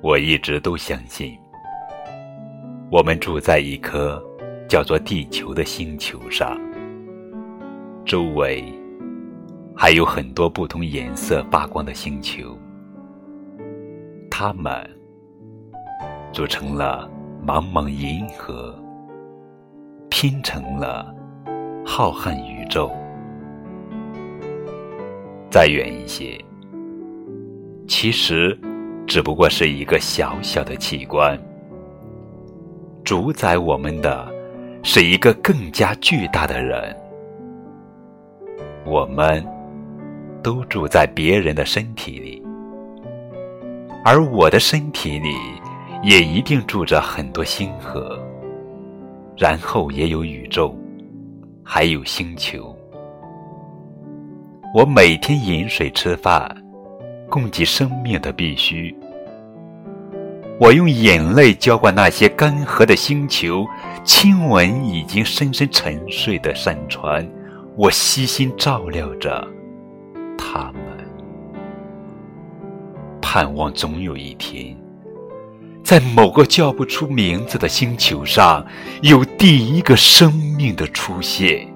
我一直都相信，我们住在一颗叫做地球的星球上，周围还有很多不同颜色发光的星球，它们组成了茫茫银河，拼成了浩瀚宇宙。再远一些，其实。只不过是一个小小的器官，主宰我们的是一个更加巨大的人。我们都住在别人的身体里，而我的身体里也一定住着很多星河，然后也有宇宙，还有星球。我每天饮水吃饭。供给生命的必须。我用眼泪浇灌那些干涸的星球，亲吻已经深深沉睡的山川。我悉心照料着他们，盼望总有一天，在某个叫不出名字的星球上，有第一个生命的出现。